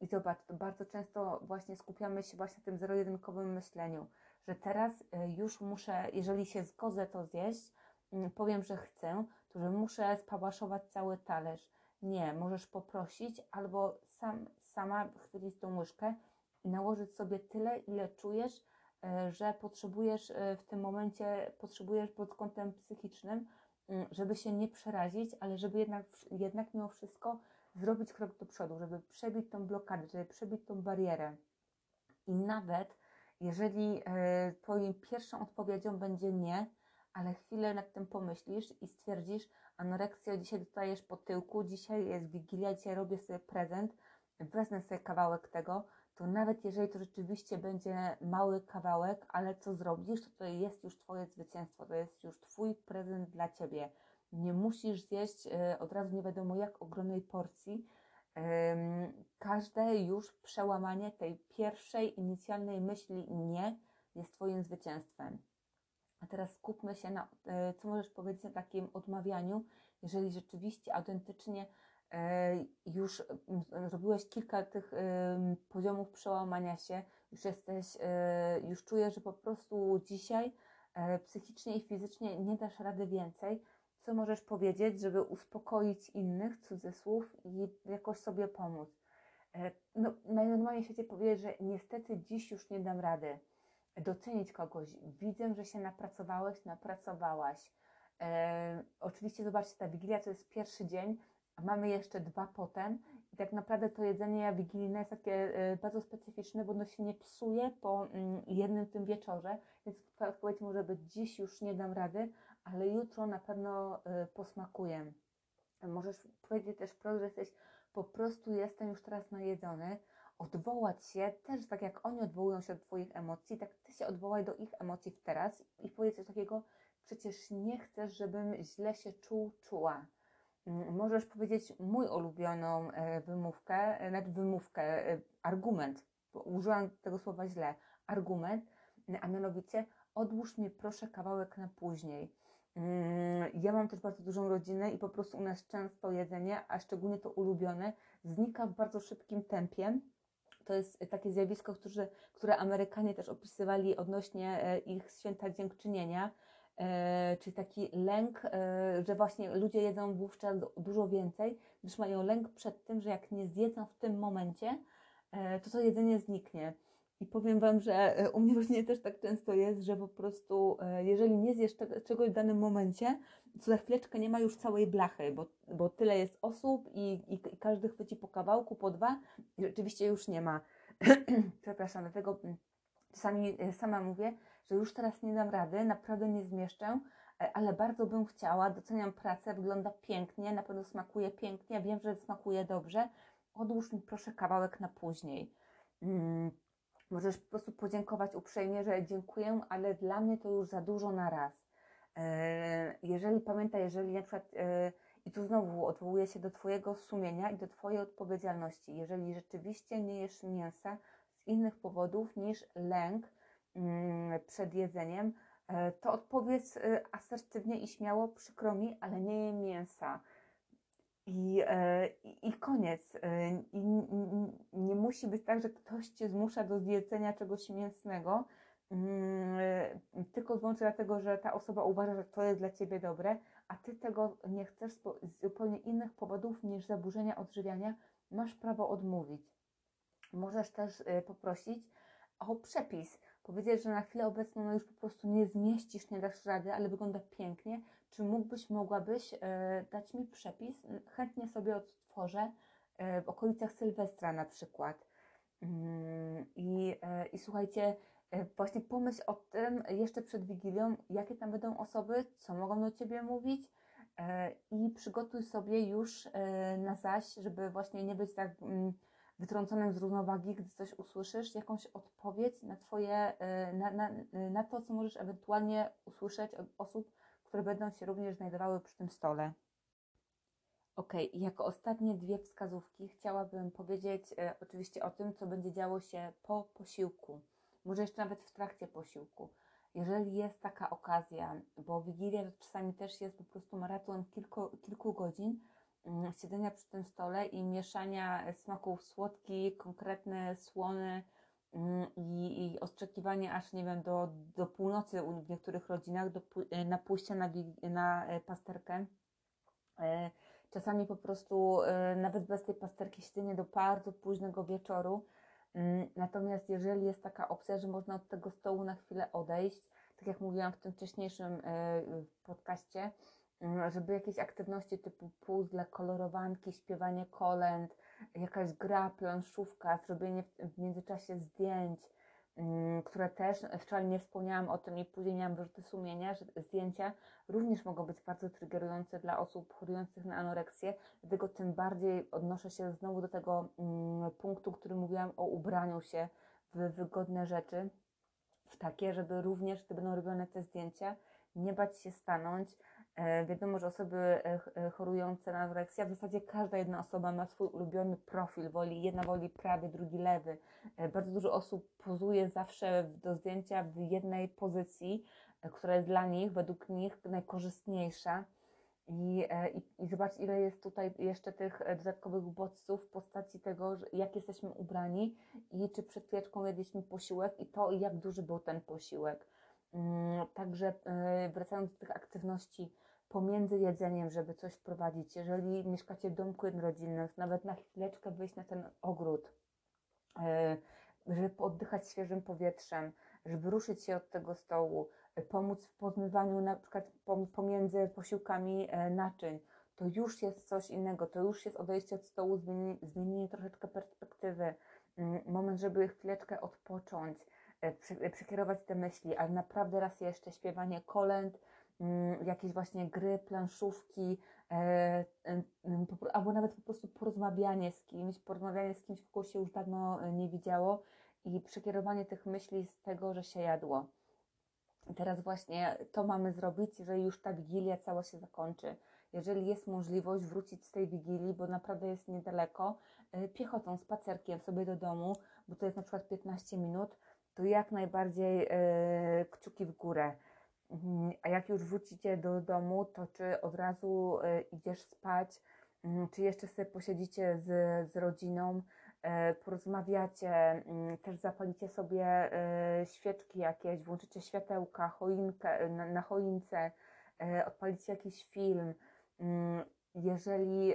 I zobacz, bardzo często właśnie skupiamy się właśnie na tym zero-jedynkowym myśleniu, że teraz e, już muszę, jeżeli się zgodzę to zjeść, mm, powiem, że chcę, to że muszę spałaszować cały talerz. Nie, możesz poprosić albo sam, sama chwycić tą łyżkę i nałożyć sobie tyle, ile czujesz, e, że potrzebujesz e, w tym momencie, potrzebujesz pod kątem psychicznym, mm, żeby się nie przerazić, ale żeby jednak, jednak mimo wszystko zrobić krok do przodu, żeby przebić tą blokadę, żeby przebić tą barierę. I nawet jeżeli e, Twoją pierwszą odpowiedzią będzie nie, ale chwilę nad tym pomyślisz i stwierdzisz, anoreksja, dzisiaj dostajesz po tyłku, dzisiaj jest Wigilia, dzisiaj robię sobie prezent, wezmę sobie kawałek tego, to nawet jeżeli to rzeczywiście będzie mały kawałek, ale co zrobisz, to to jest już Twoje zwycięstwo, to jest już Twój prezent dla Ciebie. Nie musisz zjeść e, od razu nie wiadomo jak ogromnej porcji. Każde już przełamanie tej pierwszej, inicjalnej myśli nie jest Twoim zwycięstwem. A teraz skupmy się na, e, co możesz powiedzieć o takim odmawianiu, jeżeli rzeczywiście autentycznie e, już zrobiłeś kilka tych poziomów przełamania się, już jesteś, e, już czujesz, że po prostu dzisiaj psychicznie i fizycznie nie dasz rady więcej, co możesz powiedzieć, żeby uspokoić innych, cudzysłów i jakoś sobie pomóc. E, No, najnormalniej w świecie powiedzieć, że niestety dziś już nie dam rady. Docenić kogoś. Widzę, że się napracowałeś, napracowałaś. E, oczywiście zobaczcie, ta Wigilia to jest pierwszy dzień, a mamy jeszcze dwa potem. I tak naprawdę to jedzenie wigilijne jest takie e, bardzo specyficzne, bo ono się nie psuje po mm, jednym tym wieczorze, więc Twoja odpowiedź może być dziś już nie dam rady, ale jutro na pewno y, posmakuje. Możesz powiedzieć też wprost, że jesteś po prostu jestem już teraz najedzony, odwołać się też tak jak oni odwołują się do Twoich emocji, tak Ty się odwołaj do ich emocji teraz i powiedz coś takiego, przecież nie chcesz, żebym źle się czuł, czuła. Mm, możesz powiedzieć mój ulubioną e, wymówkę, e, nawet wymówkę, e, argument, bo użyłam tego słowa źle, argument, a mianowicie odłóż mi proszę kawałek na później. Mm, ja mam też bardzo dużą rodzinę i po prostu u nas często jedzenie, a szczególnie to ulubione, znika w bardzo szybkim tempie. To jest takie zjawisko, które, Amerykanie też opisywali odnośnie ich święta dziękczynienia, E, czyli taki lęk, e, że właśnie ludzie jedzą wówczas dużo więcej, gdyż mają lęk przed tym, że jak nie zjedzą w tym momencie, e, to to jedzenie zniknie. I powiem Wam, że u mnie właśnie też tak często jest, że po prostu jeżeli nie zjesz czegoś w danym momencie, to za chwileczkę nie ma już całej blachy, bo, bo tyle jest osób i, i, i każdy chwyci po kawałku, po dwa i rzeczywiście już nie ma. Przepraszam, dlatego mm, czasami sama mówię, że już teraz nie dam rady, naprawdę nie zmieszczę, e, ale bardzo bym chciała, doceniam pracę, wygląda pięknie, na pewno smakuje pięknie, wiem, że smakuje dobrze. Odłóż mi proszę kawałek na później. Hmm. Możesz po prostu podziękować uprzejmie, że dziękuję, ale dla mnie to już za dużo na raz. E, jeżeli pamiętaj, jeżeli na przykład, e, i tu znowu odwołuję się do Twojego sumienia i do Twojej odpowiedzialności, jeżeli rzeczywiście nie jesz mięsa z innych powodów niż lęk, Mm, przed jedzeniem, e, to odpowiedz asertywnie i śmiało, przykro mi, ale nie jem mięsa. I, e, i, i koniec. I, nie musi być tak, że ktoś cię zmusza do zjedzenia czegoś mięsnego, mm, tylko wyłącznie dlatego, że ta osoba uważa, że to jest dla ciebie dobre, a ty tego nie chcesz z zupełnie innych powodów niż zaburzenia odżywiania, masz prawo odmówić. Możesz też poprosić o przepis powiedzieć, że na chwilę obecną no już po prostu nie zmieścisz, nie dasz rady, ale wygląda pięknie. Czy mógłbyś, mogłabyś e, dać mi przepis? Chętnie sobie odtworzę e, w okolicach Sylwestra na przykład. Mm, I, e, i słuchajcie, właśnie pomyśl o tym jeszcze przed Wigilią, jakie tam będą osoby, co mogą do Ciebie mówić i przygotuj sobie już na zaś, żeby właśnie nie być tak... Mm, wytrąconym z równowagi, gdy coś usłyszysz, jakąś odpowiedź na Twoje, na, na, na to, co możesz ewentualnie usłyszeć od osób, które będą się również znajdowały przy tym stole. Ok, jako ostatnie dwie wskazówki chciałabym powiedzieć e, oczywiście o tym, co będzie działo się po posiłku, może jeszcze nawet w trakcie posiłku. Jeżeli jest taka okazja, bo Wigilia to czasami też jest po prostu maraton kilku, kilku godzin, Mm, siedzenia przy tym stole i mieszania smaków słodki, konkretne, słone mm, i, i oczekiwanie aż, nie wiem, do, do północy w niektórych rodzinach, do, e, na pójście na, na e, pasterkę. E, czasami po prostu nawet bez tej pasterki siedzenie do bardzo późnego wieczoru. Mm, natomiast jeżeli jest taka opcja, że można od tego stołu na chwilę odejść, tak jak mówiłam w tym wcześniejszym podcaście, Mm, żeby jakieś aktywności typu puzzle, kolorowanki, śpiewanie kolęd, jakaś gra, planszówka, zrobienie w międzyczasie zdjęć, mm, które też wczoraj nie wspomniałam o tym i później miałam wyrzuty sumienia, że zdjęcia również mogą być bardzo triggerujące dla osób chorujących na anoreksję, dlatego tym bardziej odnoszę się znowu do tego mm, punktu, który mówiłam o ubraniu się w wygodne rzeczy, w takie, żeby również, gdy będą robione te zdjęcia, nie bać się stanąć, E, wiadomo, że osoby e, e, chorujące na anoreksję, w zasadzie każda jedna osoba ma swój ulubiony profil, woli, jedna woli prawy, drugi lewy. Bardzo dużo osób pozuje zawsze do zdjęcia w jednej pozycji, która jest dla nich, według nich najkorzystniejsza. I, i, I zobacz, ile jest tutaj jeszcze tych dodatkowych bodźców w postaci tego, jak jesteśmy ubrani i czy przed chwileczką jedliśmy posiłek i to, jak duży był ten posiłek. Mm, także wracając do tych aktywności pomiędzy jedzeniem, żeby coś wprowadzić. Jeżeli mieszkacie w domku jednorodzinnym, nawet na chwileczkę wyjść na ten ogród, e, żeby oddychać świeżym powietrzem, żeby ruszyć się od tego stołu, e, pomóc w pozmywaniu na przykład pomiędzy posiłkami e, naczyń, to już jest coś innego, to już jest odejście od stołu, zmienienie, troszeczkę perspektywy, mm, moment, żeby chwileczkę odpocząć, przekierować te myśli, ale naprawdę raz jeszcze śpiewanie kolęd, jakieś właśnie gry, planszówki, e, e, albo nawet po prostu porozmawianie z kimś, porozmawianie z kimś, kogo się już dawno e, nie widziało i przekierowanie tych myśli z tego, że się jadło. teraz właśnie to mamy zrobić, że już ta wigilia cała się zakończy. Jeżeli jest możliwość wrócić z tej wigilii, bo naprawdę jest niedaleko, y, piechotą, spacerkiem sobie do domu, bo to jest na przykład 15 minut, to jak najbardziej kciuki w górę. Mhm, a jak już wrócicie do domu, to czy od razu y, idziesz spać, mm, czy jeszcze sobie posiedzicie z, z rodziną, E, porozmawiacie, mm, też zapalicie sobie e, świeczki jakieś, włączycie światełka, choinkę, na, na choince, odpalicie jakiś film. Jeżeli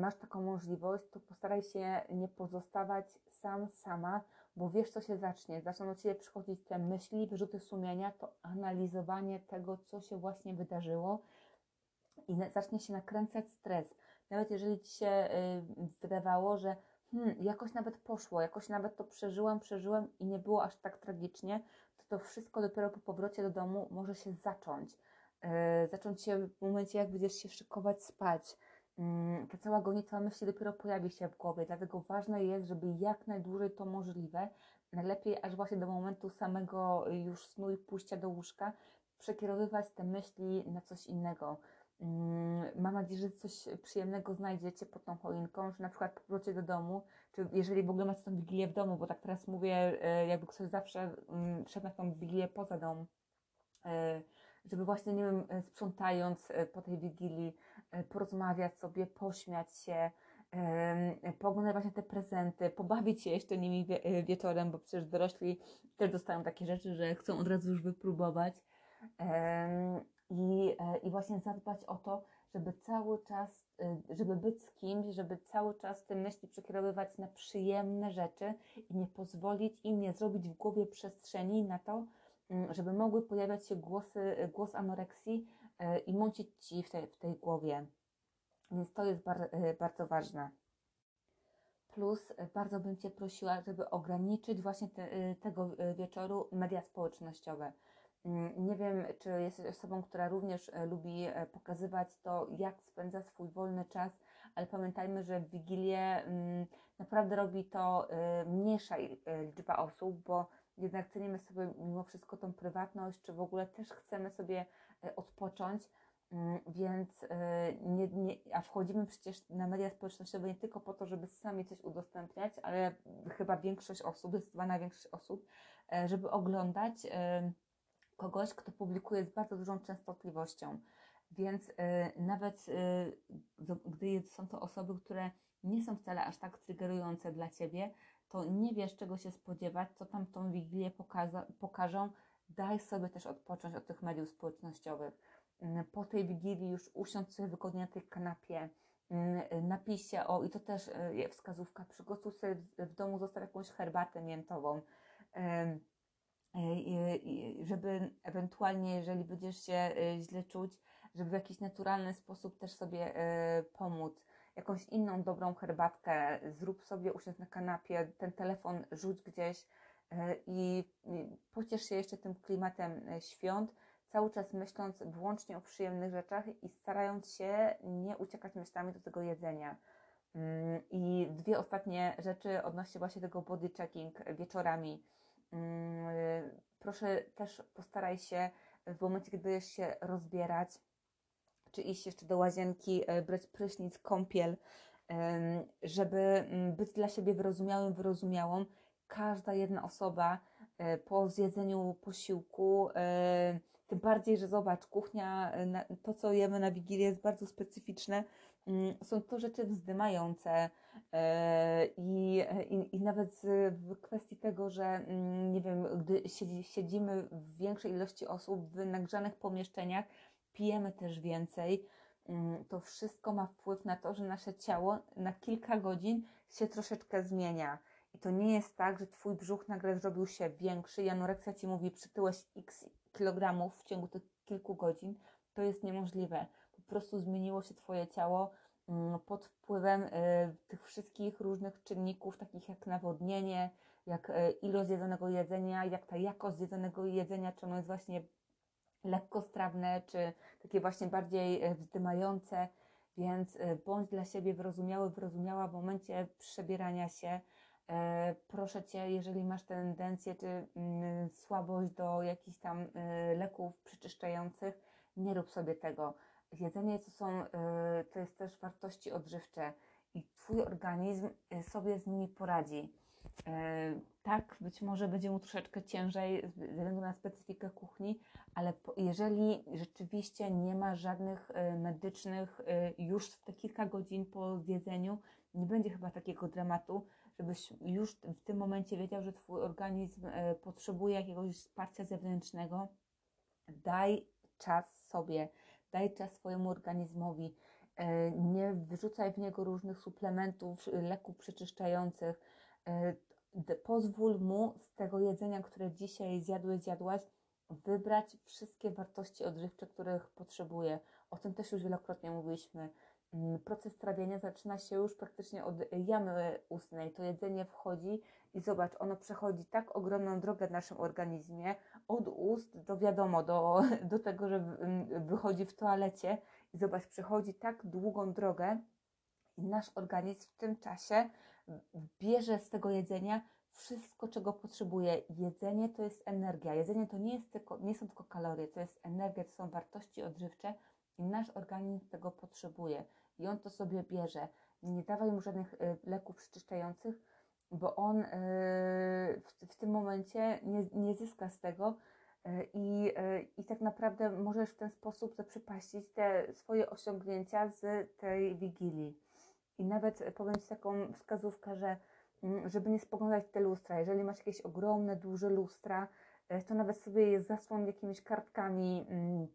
masz taką możliwość, to postaraj się nie pozostawać sam, sama, bo wiesz, co się zacznie. Zaczną do Ciebie przychodzić te myśli, wyrzuty sumienia, to analizowanie tego, co się właśnie wydarzyło i zacznie się nakręcać stres. Nawet jeżeli Ci się wydawało, że hmm, jakoś nawet poszło, jakoś nawet to przeżyłam, przeżyłem i nie było aż tak tragicznie, to to wszystko dopiero po powrocie do domu może się zacząć. Yy, zacząć się w momencie, jak będziesz się szykować spać. Yy, ta cała gonitwa myśli dopiero pojawi się w głowie, dlatego ważne jest, żeby jak najdłużej to możliwe, najlepiej aż właśnie do momentu samego już snu i pójścia do łóżka, przekierowywać te myśli na coś innego. Mm, mam nadzieję, że coś przyjemnego znajdziecie pod tą choinką, że na przykład po powrocie do domu, czy jeżeli w ogóle macie tą wigilię w domu, bo tak teraz mówię, e, jakby ktoś zawsze mm, szedł na tą wigilię poza dom, e, żeby właśnie, nie wiem, e, sprzątając po tej wigilii, porozmawiać sobie, pośmiać się, pooglądać właśnie te prezenty, pobawić się jeszcze nimi wieczorem, bo przecież dorośli też dostają takie rzeczy, że chcą od razu już wypróbować. I, e, i właśnie zadbać o to, żeby cały czas, e, żeby być z kimś, żeby cały czas te myśli przekierowywać na przyjemne rzeczy i nie pozwolić im nie zrobić w głowie przestrzeni na to, żeby mogły pojawiać się głosy, głos anoreksji e, i mącić ci w tej, w tej głowie. Więc to jest bar, bardzo ważne. Plus bardzo bym Cię prosiła, żeby ograniczyć właśnie te, tego wieczoru media społecznościowe. Mm, nie wiem, czy jesteś osobą, która również e, lubi e, pokazywać to, jak spędza swój wolny czas, ale pamiętajmy, że w Wigilię mm, naprawdę robi to e, mniejsza liczba osób, bo jednak cenimy sobie mimo wszystko tą prywatność, czy w ogóle też chcemy sobie odpocząć, mm, więc nie, nie, a wchodzimy przecież na media społecznościowe nie tylko po to, żeby sami coś udostępniać, ale chyba większość osób, zdecydowana większość osób, żeby oglądać kogoś, kto publikuje z bardzo dużą częstotliwością. Więc nawet gdy są to osoby, które nie są wcale aż tak triggerujące dla ciebie, to nie wiesz, czego się spodziewać, co tam tą wigilię pokaza- pokażą. Daj sobie też odpocząć od tych mediów społecznościowych. Y, po tej wigilii już usiądź sobie wygodnie na tej kanapie, y, napisz o, i to też y, wskazówka, przygotuj sobie w domu, zostaw jakąś herbatę miętową żeby ewentualnie, jeżeli będziesz się e, źle czuć, żeby w jakiś naturalny sposób też sobie e, pomóc. Jakąś inną dobrą herbatkę, zrób sobie, usiądź na kanapie, ten telefon rzuć gdzieś e, i pociesz się jeszcze tym klimatem świąt, cały czas myśląc wyłącznie o przyjemnych rzeczach i starając się nie uciekać myślami do tego jedzenia. Mm, I dwie ostatnie rzeczy odnośnie właśnie tego body checking wieczorami Mm, proszę też postaraj się w momencie, kiedy będziesz się rozbierać, czy iść jeszcze do łazienki, e, brać prysznic, kąpiel, żeby mm, być dla siebie wyrozumiałym, wyrozumiałą. Każda jedna osoba e, po zjedzeniu posiłku, e, tym bardziej, że zobacz, kuchnia, to co jemy na Wigilię jest bardzo specyficzne, mm, są to rzeczy wzdymające, I, i, I nawet w kwestii tego, że mm, nie wiem, gdy siedzimy w większej ilości osób w nagrzanych pomieszczeniach, pijemy też więcej. Mm, to wszystko ma wpływ na to, że nasze ciało na kilka godzin się troszeczkę zmienia. I to nie jest tak, że twój brzuch nagle zrobił się większy i anoreksja ci mówi, przytyłeś x kilogramów w ciągu tych kilku godzin. To jest niemożliwe. Po prostu zmieniło się twoje ciało Mm, pod wpływem y, tych wszystkich różnych czynników, takich jak nawodnienie, jak y, ilość zjedzonego jedzenia, jak ta jakość zjedzonego jedzenia, czy ono jest właśnie lekkostrawne, czy takie właśnie bardziej y, wzdymające, więc bądź dla siebie wyrozumiały, wyrozumiała w momencie przebierania się, E, proszę Cię, jeżeli masz tendencję czy mm, słabość do jakichś tam leków przeczyszczających, nie rób sobie tego. Jedzenie to są, to jest też wartości odżywcze i Twój organizm sobie z nimi poradzi. Tak, być może będzie mu troszeczkę ciężej ze względu na specyfikę kuchni, ale jeżeli rzeczywiście nie ma żadnych medycznych już w te kilka godzin po zjedzeniu, nie będzie chyba takiego dramatu, żebyś już w tym momencie wiedział, że Twój organizm e, potrzebuje jakiegoś wsparcia zewnętrznego. Daj czas sobie, daj czas swojemu organizmowi. Nie wyrzucaj w niego różnych suplementów, leków przeczyszczających. Pozwól mu z tego jedzenia, które dzisiaj zjadłeś, zjadłaś, wybrać wszystkie wartości odżywcze, których potrzebuje. O tym też już wielokrotnie mówiliśmy. Mm, proces trawienia zaczyna się już praktycznie od jamy ustnej. To jedzenie wchodzi i zobacz, ono przechodzi tak ogromną drogę w naszym organizmie, od ust do wiadomo, do, do tego, że mm, wychodzi w toalecie i zobacz, przechodzi tak długą drogę i nasz organizm w tym czasie bierze z tego jedzenia wszystko, czego potrzebuje. Jedzenie to jest energia. Jedzenie to nie, jest tylko, nie są tylko kalorie, to jest energia, to są wartości odżywcze, i nasz organizm tego potrzebuje i on to sobie bierze. Nie dawaj mu żadnych y, leków przeczyszczających, bo on y, w, tym momencie nie, nie zyska z tego y, i, i tak naprawdę możesz w ten sposób zaprzepaścić te swoje osiągnięcia z tej wigilii. I nawet powiem Ci taką wskazówkę, że mm, żeby nie spoglądać w te lustra, jeżeli masz jakieś ogromne, duże lustra, to nawet sobie je zasłon jakimiś kartkami mm,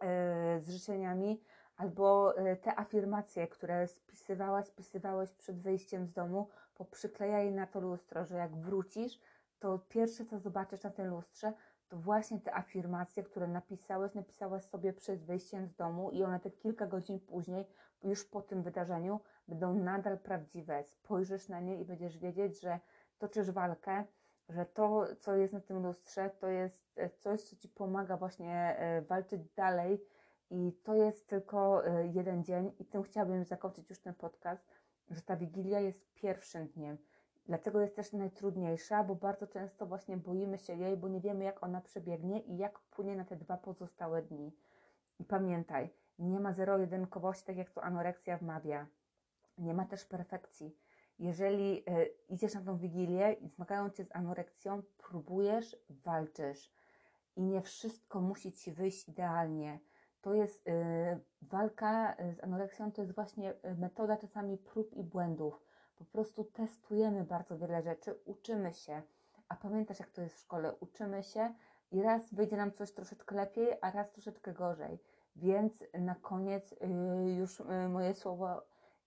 E, z życzeniami, albo e, te afirmacje, które spisywałaś, spisywałeś przed wyjściem z domu, poprzyklejaj na to lustro, że jak wrócisz, to pierwsze, co zobaczysz na tym lustrze, to właśnie te afirmacje, które napisałeś, napisałaś sobie przed wyjściem z domu i one te kilka godzin później, już po tym wydarzeniu, będą nadal prawdziwe. Spojrzysz na nie i będziesz wiedzieć, że toczysz walkę, że to, co jest na tym lustrze, to jest e, coś, co ci pomaga właśnie e, walczyć dalej. I to jest tylko e, jeden dzień, i tym chciałabym zakończyć już ten podcast, że ta wigilia jest pierwszym dniem. Dlatego jest też najtrudniejsza, bo bardzo często właśnie boimy się jej, bo nie wiemy, jak ona przebiegnie i jak wpłynie na te dwa pozostałe dni. I pamiętaj, nie ma zero-jedynkowości, tak jak to anoreksja wmawia. Nie ma też perfekcji jeżeli e, idziesz na tą wigilię i zmagają cię z anoreksją, próbujesz, walczysz i nie wszystko musi ci wyjść idealnie. To jest e, walka e, z anoreksją, to jest właśnie metoda czasami prób i błędów. Po prostu testujemy bardzo wiele rzeczy, uczymy się. A pamiętasz, jak to jest w szkole? Uczymy się i raz wyjdzie nam coś troszeczkę lepiej, a raz troszeczkę gorzej. Więc na koniec już moje słowo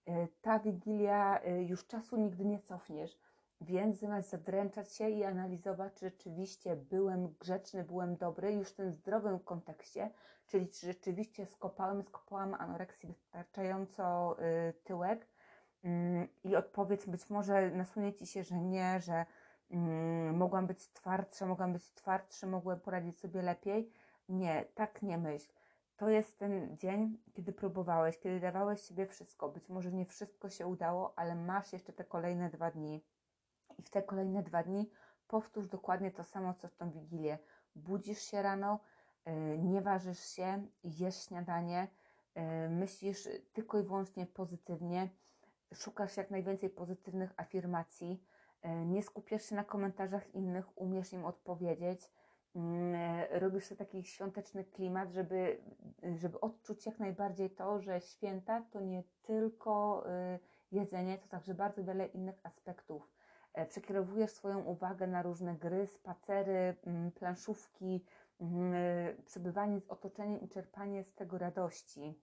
E, ta wigilia już czasu nigdy nie cofniesz. Więc zamiast zadręczać się i analizować, czy rzeczywiście byłem grzeczny, byłem dobry, już w tym zdrowym kontekście, czyli czy rzeczywiście skopałem, skopałam anoreksji wystarczająco y, tyłek i odpowiedź być może nasunie Ci się, że nie, że mm, mogłam być twardsza, mogłam być twardszy, mogłem poradzić sobie lepiej. Nie, tak nie myśl to jest ten dzień, kiedy próbowałeś, kiedy dawałeś sobie wszystko. Być może nie wszystko się udało, ale masz jeszcze te kolejne dwa dni. I w te kolejne dwa dni powtórz dokładnie to samo, co w tą wigilię. Budzisz się rano, yy, nie ważysz się, jesz śniadanie, yy, myślisz tylko i wyłącznie pozytywnie, szukasz jak najwięcej pozytywnych afirmacji, yy, nie skupiasz się na komentarzach innych, umiesz im odpowiedzieć Mm, e, robisz sobie taki świąteczny klimat, żeby, żeby odczuć jak najbardziej to, że święta to nie tylko y, jedzenie, to także bardzo wiele innych aspektów. E, przekierowujesz swoją uwagę na różne gry, spacery, mm, planszówki, mm, e, przebywanie z otoczeniem i czerpanie z tego radości.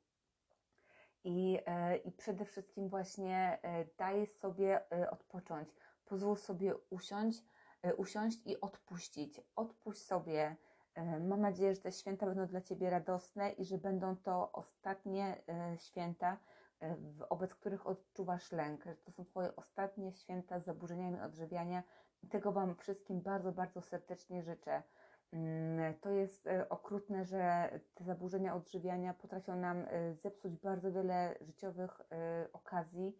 I, i przede wszystkim właśnie daj sobie odpocząć. Pozwól sobie usiąść, E, usiąść i odpuścić. Odpuść sobie. E, mam nadzieję, że te święta będą dla Ciebie radosne i że będą to ostatnie e, święta, wobec których odczuwasz lęk, że to są Twoje ostatnie święta z zaburzeniami odżywiania. I tego Wam wszystkim bardzo, bardzo serdecznie życzę. Mm, to jest okrutne, że te zaburzenia odżywiania potrafią nam zepsuć bardzo wiele życiowych okazji.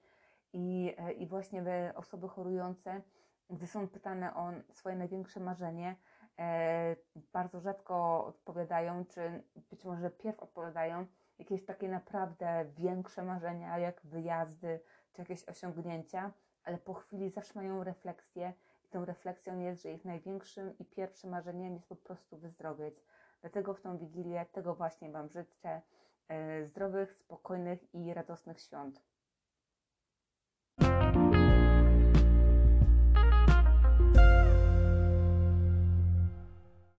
I, e, i właśnie osoby chorujące, gdy są pytane o swoje największe marzenie, e, bardzo rzadko odpowiadają, czy być może pierw odpowiadają jakieś takie naprawdę większe marzenia, jak wyjazdy, czy jakieś osiągnięcia, ale po chwili zawsze mają refleksję tą refleksją jest, że ich największym i pierwszym marzeniem jest po prostu wyzdrowieć. Dlatego w tą Wigilię tego właśnie Wam życzę. E, zdrowych, spokojnych i radosnych świąt.